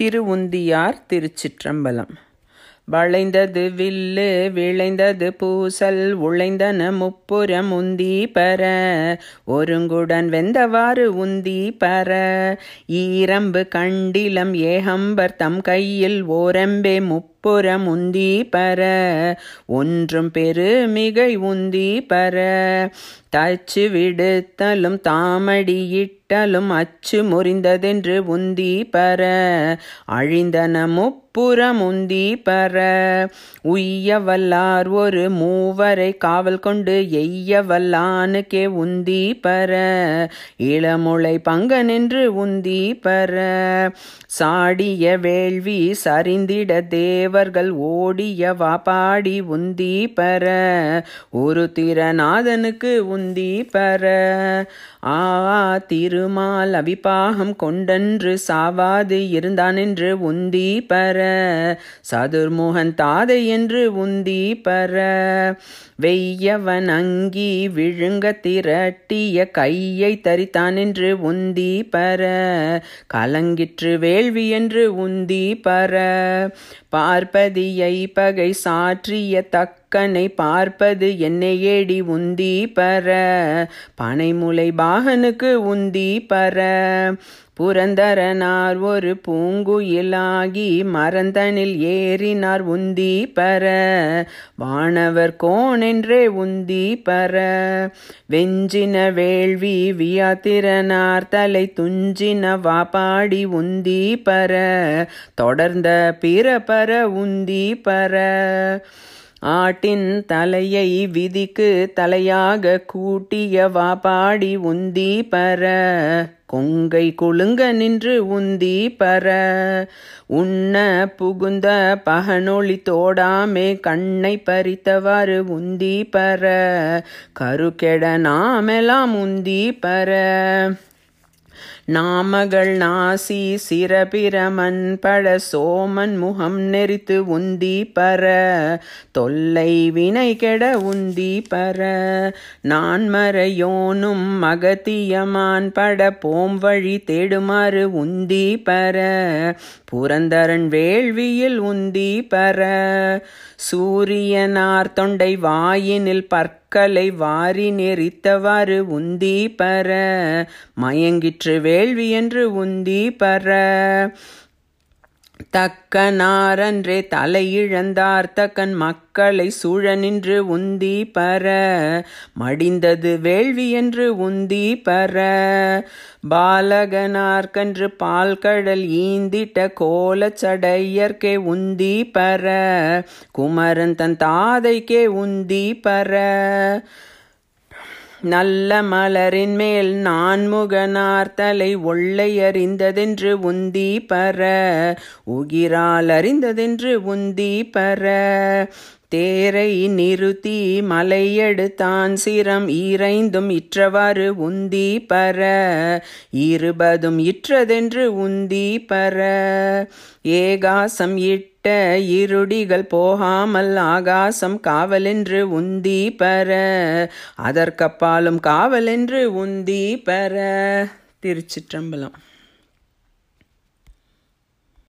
திருவுந்தியார் திருச்சிற்றம்பலம். வளைந்தது வில்லு விளைந்தது பூசல் உழைந்தன முப்புறம் உந்தி பர. ஒருங்குடன் வெந்தவாறு உந்தி பர. ஈரம்பு கண்டிலம் ஏகம்பர் தம் கையில் ஓரம்பே முப்ப உந்தி பர ஒன்றும் பெருமிகை உந்தி பர தச்சு விடுத்தலும் தாமடியிட்டலும் அச்சு முறிந்ததென்று உந்தி பர அழிந்தன முப்புறம் உந்தி பர உய்ய வல்லார் ஒரு மூவரை காவல் கொண்டு எய்ய வல்லானுக்கே உந்தி பர இளமுளை பங்கனென்று உந்தி பர சாடிய வேள்வி சரிந்திட தேவ தேவர்கள் ஓடிய வாபாடி உந்தி பர ஒரு திறநாதனுக்கு உந்தி பர ஆ திருமால் அபிபாகம் கொண்டன்று சாவாது இருந்தான் என்று உந்தி பர சதுர்முகன் தாதை என்று உந்தி பர வெய்யவன் அங்கி விழுங்க திரட்டிய கையை தரித்தான் என்று உந்தி பர கலங்கிற்று வேள்வி என்று உந்தி பர பார்ப்பதியை பகை சாற்றிய தக்க தக்கனை பார்ப்பது என்னை ஏடி உந்தி பர. பனைமுலை பாகனுக்கு உந்தி பர. புரந்தரனார் ஒரு பூங்குயிலாகி மரந்தனில் ஏறினார் உந்தி பர. வானவர் கோணென்றே உந்தி பர. வெஞ்சின வேள்வி வியாத்திரனார் தலை துஞ்சின வாப்பாடி உந்தி பர. தொடர்ந்த பிற பர உந்தி பர. ஆட்டின் தலையை விதிக்கு தலையாக கூட்டிய வாபாடி உந்தி பர. கொங்கை கொழுங்க நின்று உந்தி பர. உண்ண புகுந்த பகனொளி தோடாமே கண்ணை பறித்தவாறு உந்தி பர. கருக்கெட நாமெல்லாம் உந்தி பர. நாமகள் நாசி சிரபிரமன் பட சோமன் முகம் நெறித்து உந்தி பர தொல்லை வினை கெட உந்தி பர. நான் மறையோனும் மகத்தியமான் பட போம் வழி தேடுமாறு உந்தி பர புரந்தரன் வேள்வியில் உந்தி பர. சூரியனார் தொண்டை வாயினில் பற்களை வாரி நெறித்தவாறு உந்தி பர மயங்கிற்று வேள்வி என்று உந்தி பர. தக்க நாரன்றே தலையிழந்தார் தக்கன் மக்களை சூழ நின்று உந்தி பர. மடிந்தது வேள்வி என்று உந்தி பர. பாலகனார்கன்று பால் கடல் ஈந்திட்ட கோலச்சடையர்க்கே உந்தி பர. குமரன் தன் தாதைக்கே உந்தி பர. நல்ல மலரின் மேல் நான்முகனார்த்தலை ஒள்ளை அறிந்ததென்று உந்தி பர உகிரால் அறிந்ததென்று உந்தி பர. தேரை நிறுத்தி மலையெடுத்தான் சிரம் ஈரைந்தும் இற்றவாறு உந்தி பர இருபதும் இற்றதென்று உந்தி பர. ஏகாசம் இட்டு இருடிகள் போகாமல் ஆகாசம் காவலென்று உந்தி பெற. அதற்கப்பாலும் காவலென்று உந்தி பெற. திருச்சிற்றம்பலம்.